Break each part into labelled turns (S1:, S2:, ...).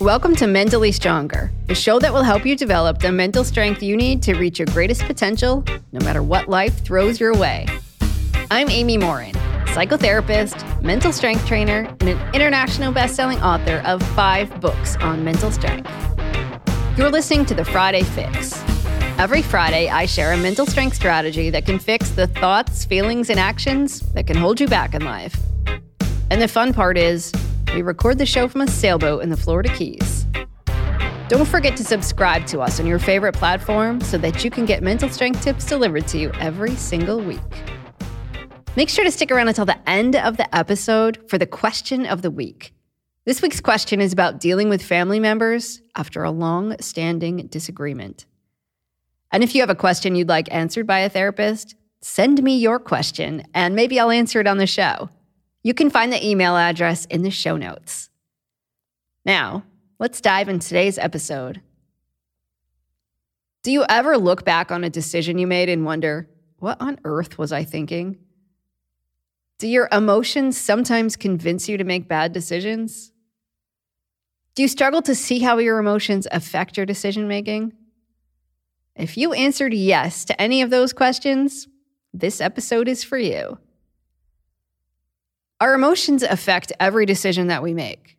S1: Welcome to Mentally Stronger, the show that will help you develop the mental strength you need to reach your greatest potential, no matter what life throws your way. I'm Amy Morin, psychotherapist, mental strength trainer, and an international best-selling author of five books on mental strength. You're listening to the Friday Fix. Every Friday, I share a mental strength strategy that can fix the thoughts, feelings, and actions that can hold you back in life. And the fun part is, we record the show from a sailboat in the Florida Keys. Don't forget to subscribe to us on your favorite platform so that you can get mental strength tips delivered to you every single week. Make sure to stick around until the end of the episode for the question of the week. This week's question is about dealing with family members after a long standing disagreement. And if you have a question you'd like answered by a therapist, send me your question and maybe I'll answer it on the show. You can find the email address in the show notes. Now, let's dive into today's episode. Do you ever look back on a decision you made and wonder, what on earth was I thinking? Do your emotions sometimes convince you to make bad decisions? Do you struggle to see how your emotions affect your decision making? If you answered yes to any of those questions, this episode is for you. Our emotions affect every decision that we make.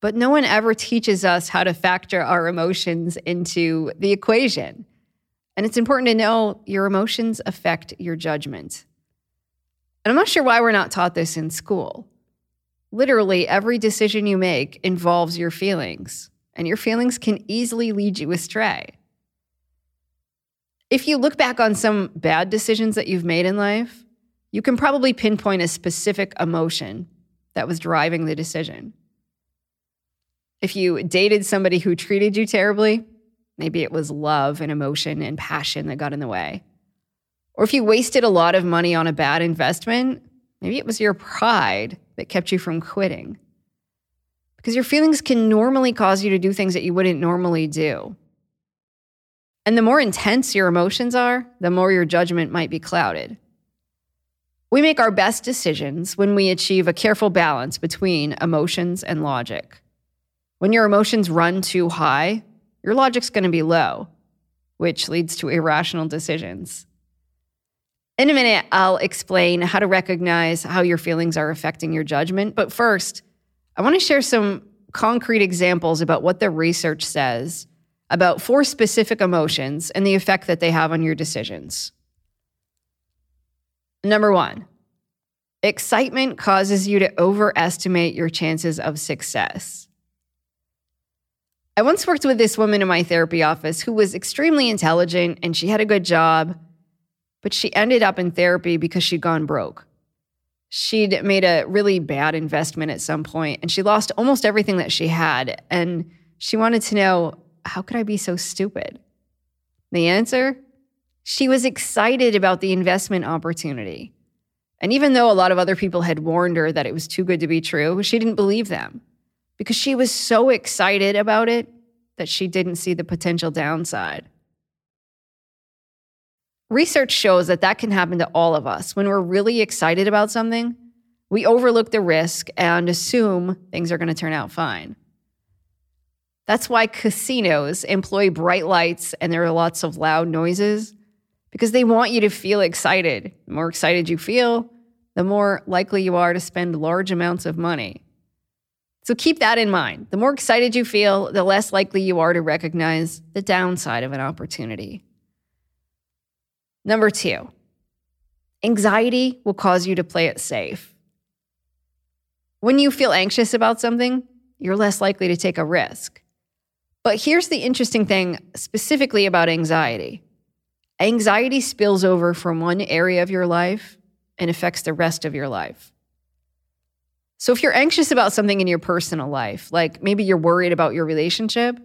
S1: But no one ever teaches us how to factor our emotions into the equation. And it's important to know your emotions affect your judgment. And I'm not sure why we're not taught this in school. Literally, every decision you make involves your feelings, and your feelings can easily lead you astray. If you look back on some bad decisions that you've made in life, you can probably pinpoint a specific emotion that was driving the decision. If you dated somebody who treated you terribly, maybe it was love and emotion and passion that got in the way. Or if you wasted a lot of money on a bad investment, maybe it was your pride that kept you from quitting. Because your feelings can normally cause you to do things that you wouldn't normally do. And the more intense your emotions are, the more your judgment might be clouded. We make our best decisions when we achieve a careful balance between emotions and logic. When your emotions run too high, your logic's going to be low, which leads to irrational decisions. In a minute, I'll explain how to recognize how your feelings are affecting your judgment. But first, I want to share some concrete examples about what the research says about four specific emotions and the effect that they have on your decisions. Number one, excitement causes you to overestimate your chances of success. I once worked with this woman in my therapy office who was extremely intelligent and she had a good job, but she ended up in therapy because she'd gone broke. She'd made a really bad investment at some point and she lost almost everything that she had. And she wanted to know how could I be so stupid? The answer she was excited about the investment opportunity. And even though a lot of other people had warned her that it was too good to be true, she didn't believe them because she was so excited about it that she didn't see the potential downside. Research shows that that can happen to all of us. When we're really excited about something, we overlook the risk and assume things are going to turn out fine. That's why casinos employ bright lights and there are lots of loud noises because they want you to feel excited. The more excited you feel, the more likely you are to spend large amounts of money. So keep that in mind. The more excited you feel, the less likely you are to recognize the downside of an opportunity. Number two, anxiety will cause you to play it safe. When you feel anxious about something, you're less likely to take a risk. But here's the interesting thing specifically about anxiety Anxiety spills over from one area of your life and affects the rest of your life. So if you're anxious about something in your personal life, like maybe you're worried about your relationship,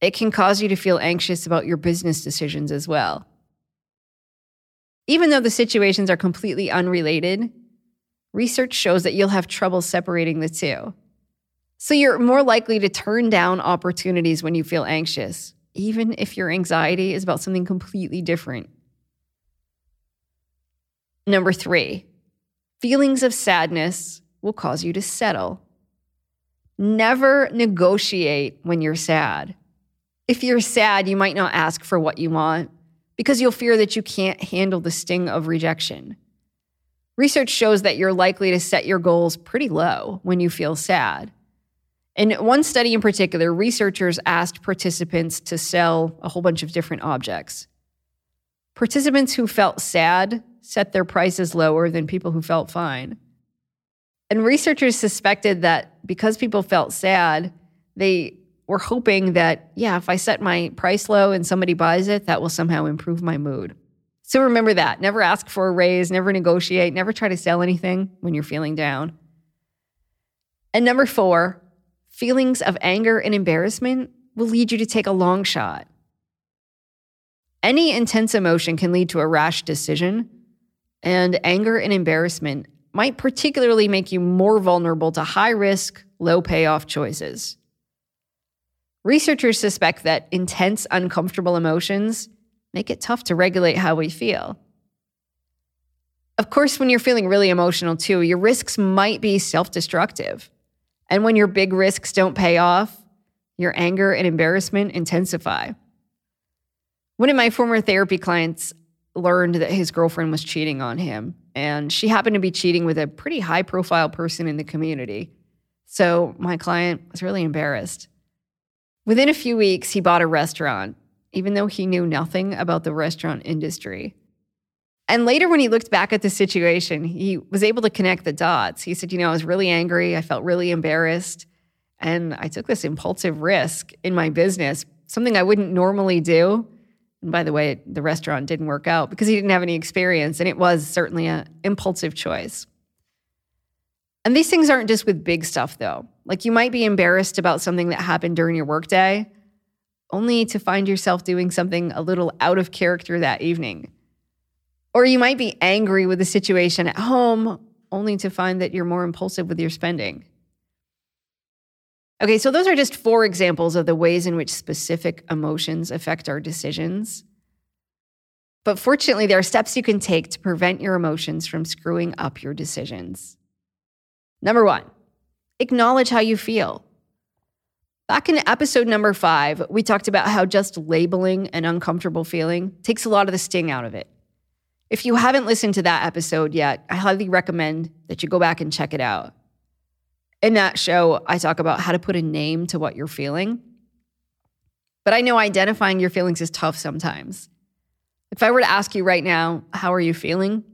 S1: it can cause you to feel anxious about your business decisions as well. Even though the situations are completely unrelated, research shows that you'll have trouble separating the two. So you're more likely to turn down opportunities when you feel anxious even if your anxiety is about something completely different. Number three, feelings of sadness will cause you to settle. Never negotiate when you're sad. If you're sad, you might not ask for what you want because you'll fear that you can't handle the sting of rejection. Research shows that you're likely to set your goals pretty low when you feel sad. In one study in particular, researchers asked participants to sell a whole bunch of different objects. Participants who felt sad set their prices lower than people who felt fine. And researchers suspected that because people felt sad, they were hoping that, yeah, if I set my price low and somebody buys it, that will somehow improve my mood. So remember that. Never ask for a raise, never negotiate, never try to sell anything when you're feeling down. And number four, feelings of anger and embarrassment will lead you to take a long shot. Any intense emotion can lead to a rash decision, and anger and embarrassment might particularly make you more vulnerable to high risk, low payoff choices. Researchers suspect that intense, uncomfortable emotions make it tough to regulate how we feel. Of course, when you're feeling really emotional too, your risks might be self destructive. And when your big risks don't pay off, your anger and embarrassment intensify. One of my former therapy clients learned that his girlfriend was cheating on him, and she happened to be cheating with a pretty high profile person in the community. So my client was really embarrassed. Within a few weeks, he bought a restaurant, even though he knew nothing about the restaurant industry. And later, when he looked back at the situation, he was able to connect the dots. He said, You know, I was really angry. I felt really embarrassed. And I took this impulsive risk in my business, something I wouldn't normally do. And by the way, the restaurant didn't work out because he didn't have any experience. And it was certainly an impulsive choice. And these things aren't just with big stuff, though. Like you might be embarrassed about something that happened during your workday, only to find yourself doing something a little out of character that evening. Or you might be angry with the situation at home, only to find that you're more impulsive with your spending. Okay, so those are just four examples of the ways in which specific emotions affect our decisions. But fortunately, there are steps you can take to prevent your emotions from screwing up your decisions. Number one, acknowledge how you feel. Back in episode number five, we talked about how just labeling an uncomfortable feeling takes a lot of the sting out of it. If you haven't listened to that episode yet, I highly recommend that you go back and check it out. In that show, I talk about how to put a name to what you're feeling. But I know identifying your feelings is tough sometimes. If I were to ask you right now, how are you feeling?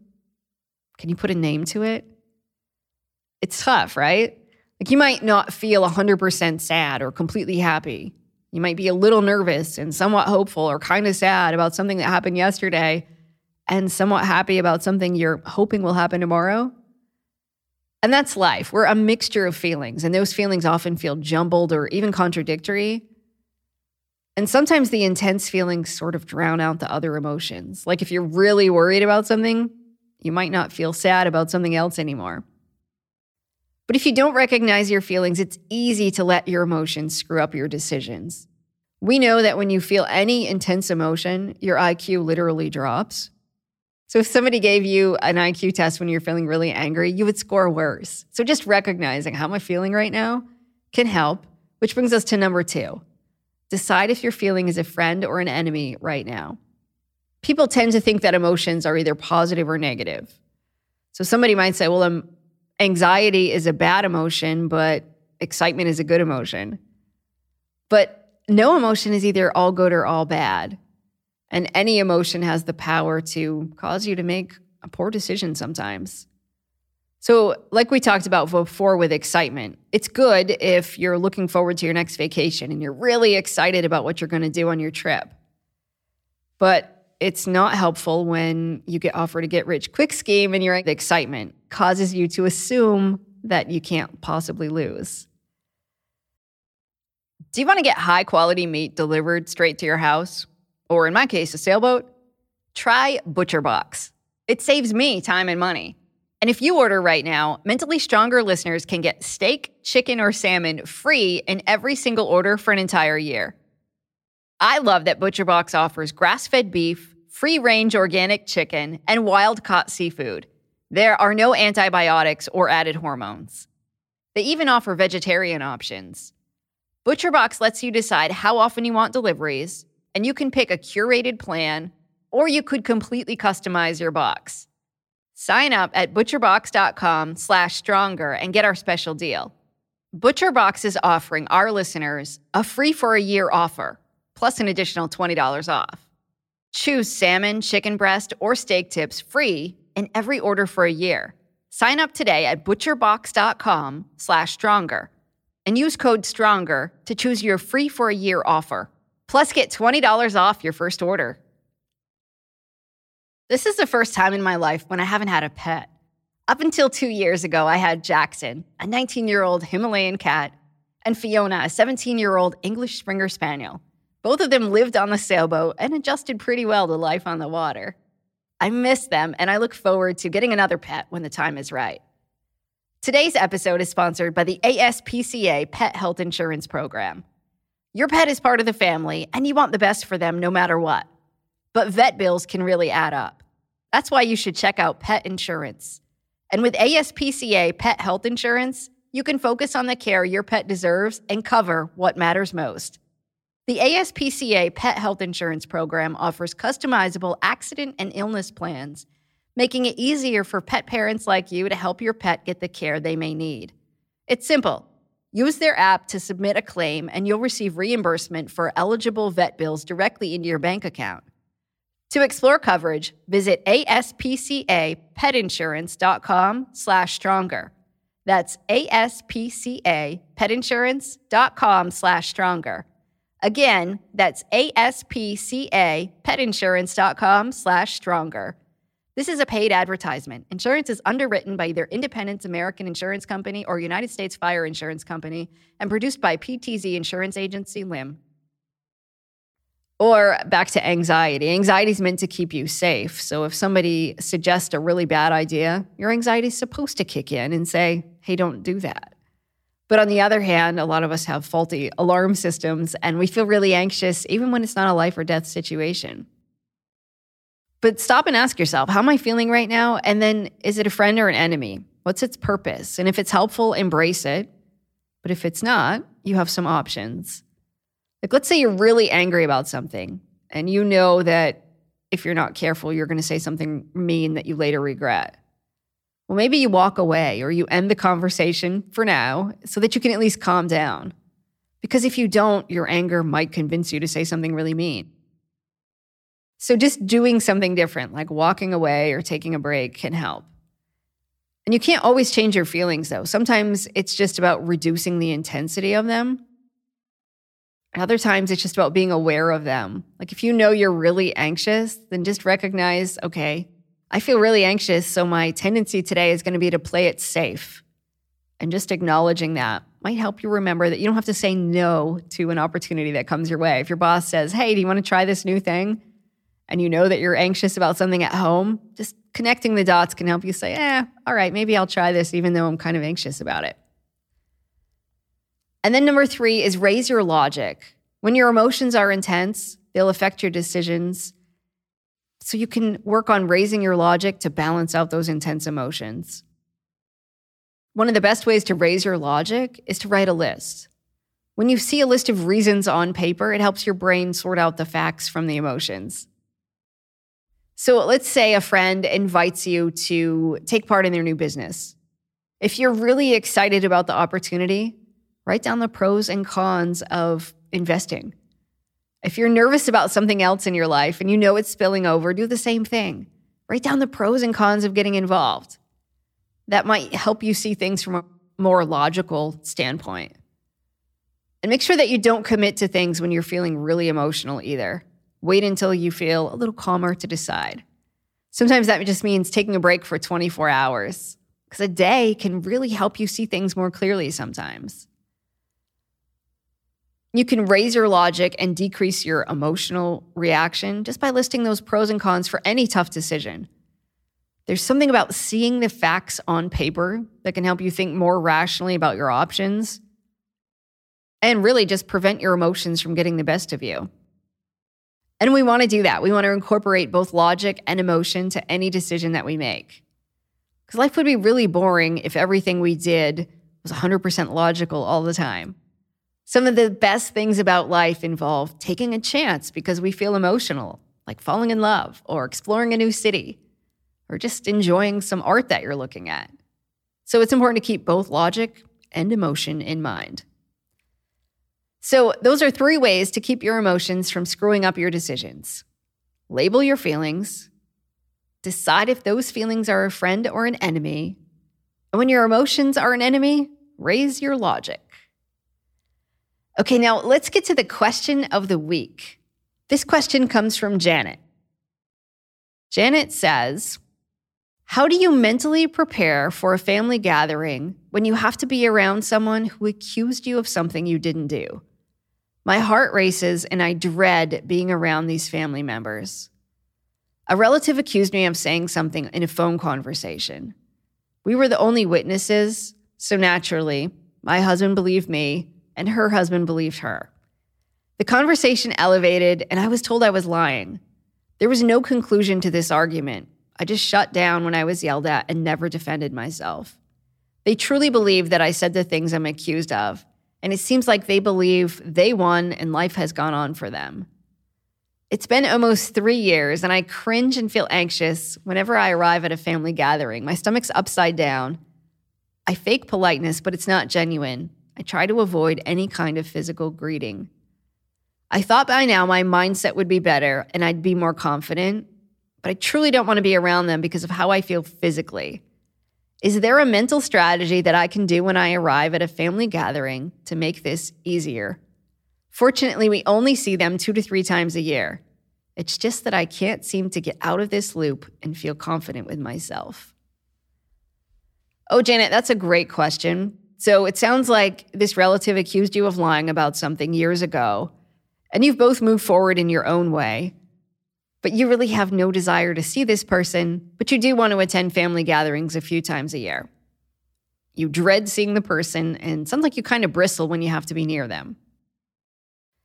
S1: Can you put a name to it? It's tough, right? Like you might not feel 100% sad or completely happy. You might be a little nervous and somewhat hopeful or kind of sad about something that happened yesterday and somewhat happy about something you're hoping will happen tomorrow. And that's life. We're a mixture of feelings, and those feelings often feel jumbled or even contradictory. And sometimes the intense feelings sort of drown out the other emotions. Like if you're really worried about something, you might not feel sad about something else anymore. But if you don't recognize your feelings, it's easy to let your emotions screw up your decisions. We know that when you feel any intense emotion, your IQ literally drops. So if somebody gave you an IQ test when you're feeling really angry, you would score worse. So just recognizing how am I feeling right now can help, which brings us to number two. Decide if your feeling is a friend or an enemy right now. People tend to think that emotions are either positive or negative. So somebody might say, well, um, anxiety is a bad emotion, but excitement is a good emotion. But no emotion is either all good or all bad. And any emotion has the power to cause you to make a poor decision sometimes. So, like we talked about before with excitement, it's good if you're looking forward to your next vacation and you're really excited about what you're going to do on your trip. But it's not helpful when you get offered a get rich quick scheme and your excitement causes you to assume that you can't possibly lose. Do you want to get high quality meat delivered straight to your house? Or in my case, a sailboat, try ButcherBox. It saves me time and money. And if you order right now, Mentally Stronger listeners can get steak, chicken, or salmon free in every single order for an entire year. I love that ButcherBox offers grass fed beef, free range organic chicken, and wild caught seafood. There are no antibiotics or added hormones. They even offer vegetarian options. ButcherBox lets you decide how often you want deliveries, and you can pick a curated plan, or you could completely customize your box. Sign up at butcherbox.com slash stronger and get our special deal. ButcherBox is offering our listeners a free for a year offer, plus an additional $20 off. Choose salmon, chicken breast, or steak tips free in every order for a year. Sign up today at butcherbox.com slash stronger and use code STRONGER to choose your free for a year offer. Plus, get $20 off your first order. This is the first time in my life when I haven't had a pet. Up until two years ago, I had Jackson, a 19 year old Himalayan cat, and Fiona, a 17 year old English Springer Spaniel. Both of them lived on the sailboat and adjusted pretty well to life on the water. I miss them, and I look forward to getting another pet when the time is right. Today's episode is sponsored by the ASPCA Pet Health Insurance Program. Your pet is part of the family, and you want the best for them no matter what. But vet bills can really add up. That's why you should check out pet insurance. And with ASPCA Pet Health Insurance, you can focus on the care your pet deserves and cover what matters most. The ASPCA Pet Health Insurance Program offers customizable accident and illness plans, making it easier for pet parents like you to help your pet get the care they may need. It's simple. Use their app to submit a claim, and you'll receive reimbursement for eligible vet bills directly into your bank account. To explore coverage, visit aspcapetinsurance.com slash stronger. That's aspcapetinsurance.com slash stronger. Again, that's aspcapetinsurance.com slash stronger. This is a paid advertisement. Insurance is underwritten by either Independence American Insurance Company or United States Fire Insurance Company and produced by PTZ Insurance Agency LIM. Or back to anxiety. Anxiety is meant to keep you safe. So if somebody suggests a really bad idea, your anxiety is supposed to kick in and say, hey, don't do that. But on the other hand, a lot of us have faulty alarm systems and we feel really anxious even when it's not a life or death situation. But stop and ask yourself, how am I feeling right now? And then is it a friend or an enemy? What's its purpose? And if it's helpful, embrace it. But if it's not, you have some options. Like, let's say you're really angry about something and you know that if you're not careful, you're going to say something mean that you later regret. Well, maybe you walk away or you end the conversation for now so that you can at least calm down. Because if you don't, your anger might convince you to say something really mean. So just doing something different, like walking away or taking a break, can help. And you can't always change your feelings, though. Sometimes it's just about reducing the intensity of them. Other times it's just about being aware of them. Like if you know you're really anxious, then just recognize okay, I feel really anxious, so my tendency today is going to be to play it safe. And just acknowledging that might help you remember that you don't have to say no to an opportunity that comes your way. If your boss says, Hey, do you want to try this new thing? And you know that you're anxious about something at home, just connecting the dots can help you say, Eh, all right, maybe I'll try this, even though I'm kind of anxious about it. And then number three is raise your logic. When your emotions are intense, they'll affect your decisions so you can work on raising your logic to balance out those intense emotions. One of the best ways to raise your logic is to write a list. When you see a list of reasons on paper, it helps your brain sort out the facts from the emotions. So let's say a friend invites you to take part in their new business. If you're really excited about the opportunity, write down the pros and cons of investing. If you're nervous about something else in your life and you know it's spilling over, do the same thing. Write down the pros and cons of getting involved. That might help you see things from a more logical standpoint. And make sure that you don't commit to things when you're feeling really emotional either. Wait until you feel a little calmer to decide. Sometimes that just means taking a break for 24 hours, because a day can really help you see things more clearly sometimes. You can raise your logic and decrease your emotional reaction just by listing those pros and cons for any tough decision. There's something about seeing the facts on paper that can help you think more rationally about your options and really just prevent your emotions from getting the best of you. And we want to do that. We want to incorporate both logic and emotion to any decision that we make. Because life would be really boring if everything we did was 100% logical all the time. Some of the best things about life involve taking a chance because we feel emotional, like falling in love or exploring a new city or just enjoying some art that you're looking at. So it's important to keep both logic and emotion in mind. So, those are three ways to keep your emotions from screwing up your decisions label your feelings, decide if those feelings are a friend or an enemy, and when your emotions are an enemy, raise your logic. Okay, now let's get to the question of the week. This question comes from Janet. Janet says, How do you mentally prepare for a family gathering when you have to be around someone who accused you of something you didn't do? My heart races and I dread being around these family members. A relative accused me of saying something in a phone conversation. We were the only witnesses, so naturally, my husband believed me and her husband believed her. The conversation elevated, and I was told I was lying. There was no conclusion to this argument. I just shut down when I was yelled at and never defended myself. They truly believe that I said the things I'm accused of, and it seems like they believe they won and life has gone on for them. It's been almost three years, and I cringe and feel anxious whenever I arrive at a family gathering. My stomach's upside down. I fake politeness, but it's not genuine. I try to avoid any kind of physical greeting. I thought by now my mindset would be better and I'd be more confident, but I truly don't want to be around them because of how I feel physically. Is there a mental strategy that I can do when I arrive at a family gathering to make this easier? Fortunately, we only see them two to three times a year. It's just that I can't seem to get out of this loop and feel confident with myself. Oh, Janet, that's a great question. So it sounds like this relative accused you of lying about something years ago, and you've both moved forward in your own way but you really have no desire to see this person, but you do want to attend family gatherings a few times a year. You dread seeing the person, and sounds like you kind of bristle when you have to be near them.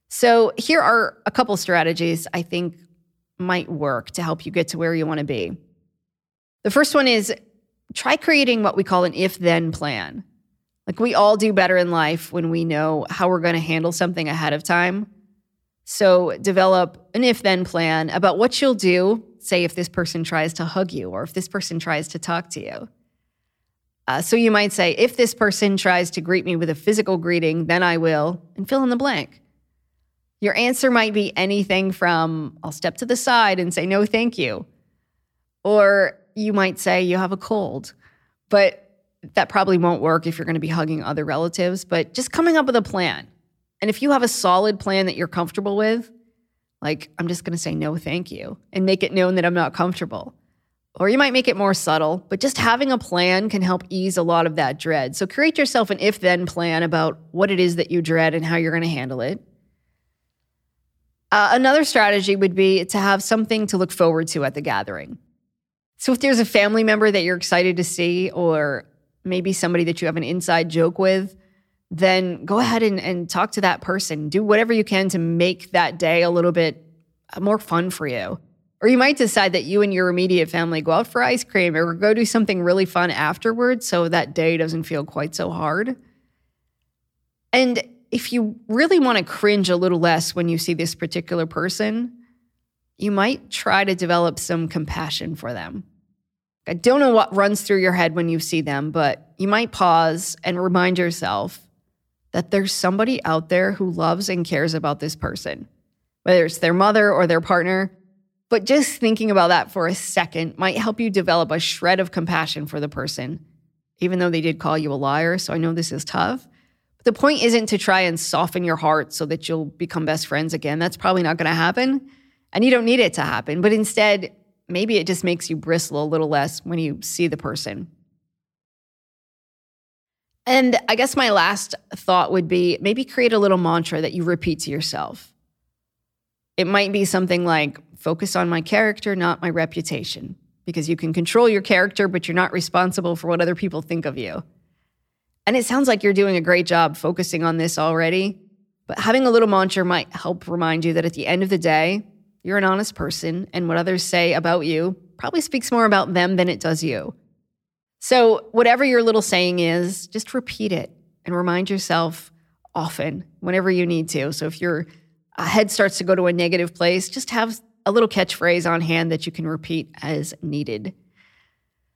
S1: So, here are a couple strategies I think might work to help you get to where you want to be. The first one is try creating what we call an if then plan. Like, we all do better in life when we know how we're going to handle something ahead of time so develop an if then plan about what you'll do, say, if this person tries to hug you or if this person tries to talk to you. Uh, so you might say, if this person tries to greet me with a physical greeting, then I will, and fill in the blank. Your answer might be anything from, I'll step to the side and say, no, thank you. Or you might say, you have a cold. But that probably won't work if you're going to be hugging other relatives. But just coming up with a plan. And if you have a solid plan that you're comfortable with, like, I'm just going to say no, thank you, and make it known that I'm not comfortable. Or you might make it more subtle, but just having a plan can help ease a lot of that dread. So create yourself an if then plan about what it is that you dread and how you're going to handle it. Uh, another strategy would be to have something to look forward to at the gathering. So if there's a family member that you're excited to see, or maybe somebody that you have an inside joke with, then go ahead and, and talk to that person. Do whatever you can to make that day a little bit uh, more fun for you. Or you might decide that you and your immediate family go out for ice cream or go do something really fun afterwards so that day doesn't feel quite so hard. And if you really want to cringe a little less when you see this particular person, you might try to develop some compassion for them. I don't know what runs through your head when you see them, but you might pause and remind yourself that there's somebody out there who loves and cares about this person, whether it's their mother or their partner. But just thinking about that for a second might help you develop a shred of compassion for the person, even though they did call you a liar. So I know this is tough. But the point isn't to try and soften your heart so that you'll become best friends again. That's probably not going to happen. And you don't need it to happen. But instead, maybe it just makes you bristle a little less when you see the person. And I guess my last thought would be maybe create a little mantra that you repeat to yourself. It might be something like focus on my character, not my reputation, because you can control your character, but you're not responsible for what other people think of you. And it sounds like you're doing a great job focusing on this already, but having a little mantra might help remind you that at the end of the day, you're an honest person, and what others say about you probably speaks more about them than it does you. So, whatever your little saying is, just repeat it and remind yourself often whenever you need to. So, if your uh, head starts to go to a negative place, just have a little catchphrase on hand that you can repeat as needed.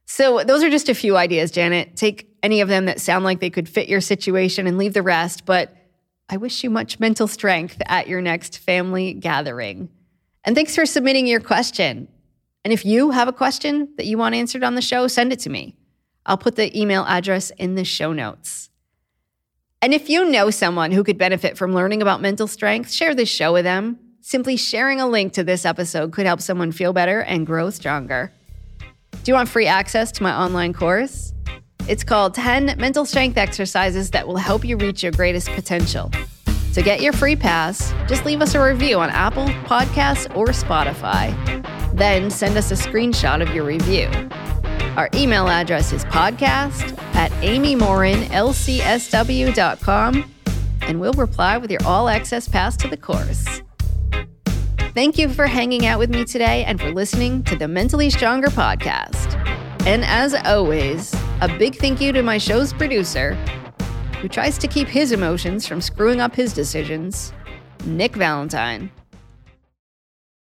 S1: So, those are just a few ideas, Janet. Take any of them that sound like they could fit your situation and leave the rest. But I wish you much mental strength at your next family gathering. And thanks for submitting your question. And if you have a question that you want answered on the show, send it to me. I'll put the email address in the show notes. And if you know someone who could benefit from learning about mental strength, share this show with them. Simply sharing a link to this episode could help someone feel better and grow stronger. Do you want free access to my online course? It's called 10 Mental Strength Exercises that will help you reach your greatest potential. To get your free pass, just leave us a review on Apple Podcasts or Spotify. Then send us a screenshot of your review. Our email address is podcast at amymorinlcsw.com, and we'll reply with your all access pass to the course. Thank you for hanging out with me today and for listening to the Mentally Stronger podcast. And as always, a big thank you to my show's producer, who tries to keep his emotions from screwing up his decisions, Nick Valentine.